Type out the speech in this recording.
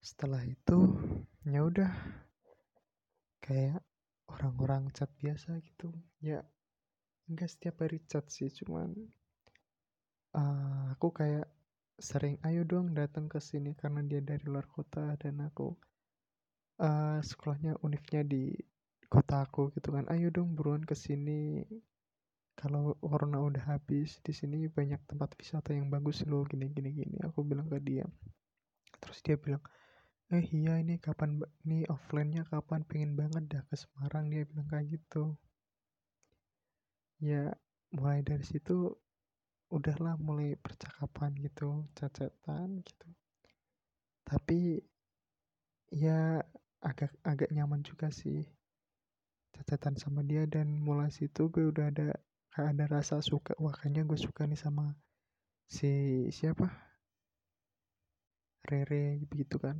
setelah itu ya udah. Kayak orang-orang chat biasa gitu. Ya enggak setiap hari chat sih cuman uh, aku kayak sering ayo dong datang ke sini karena dia dari luar kota dan aku uh, sekolahnya univnya di kota aku gitu kan. Ayo dong buruan ke sini. Kalau corona udah habis di sini banyak tempat wisata yang bagus loh gini gini gini. Aku bilang ke dia. Terus dia bilang eh iya ini kapan nih offline-nya kapan? Pengen banget dah ke Semarang dia bilang kayak gitu. Ya mulai dari situ udahlah mulai percakapan gitu cacatan gitu. Tapi ya agak agak nyaman juga sih cacatan sama dia. Dan mulai situ gue udah ada kayak ada rasa suka wah kayaknya gue suka nih sama si siapa? Rere gitu kan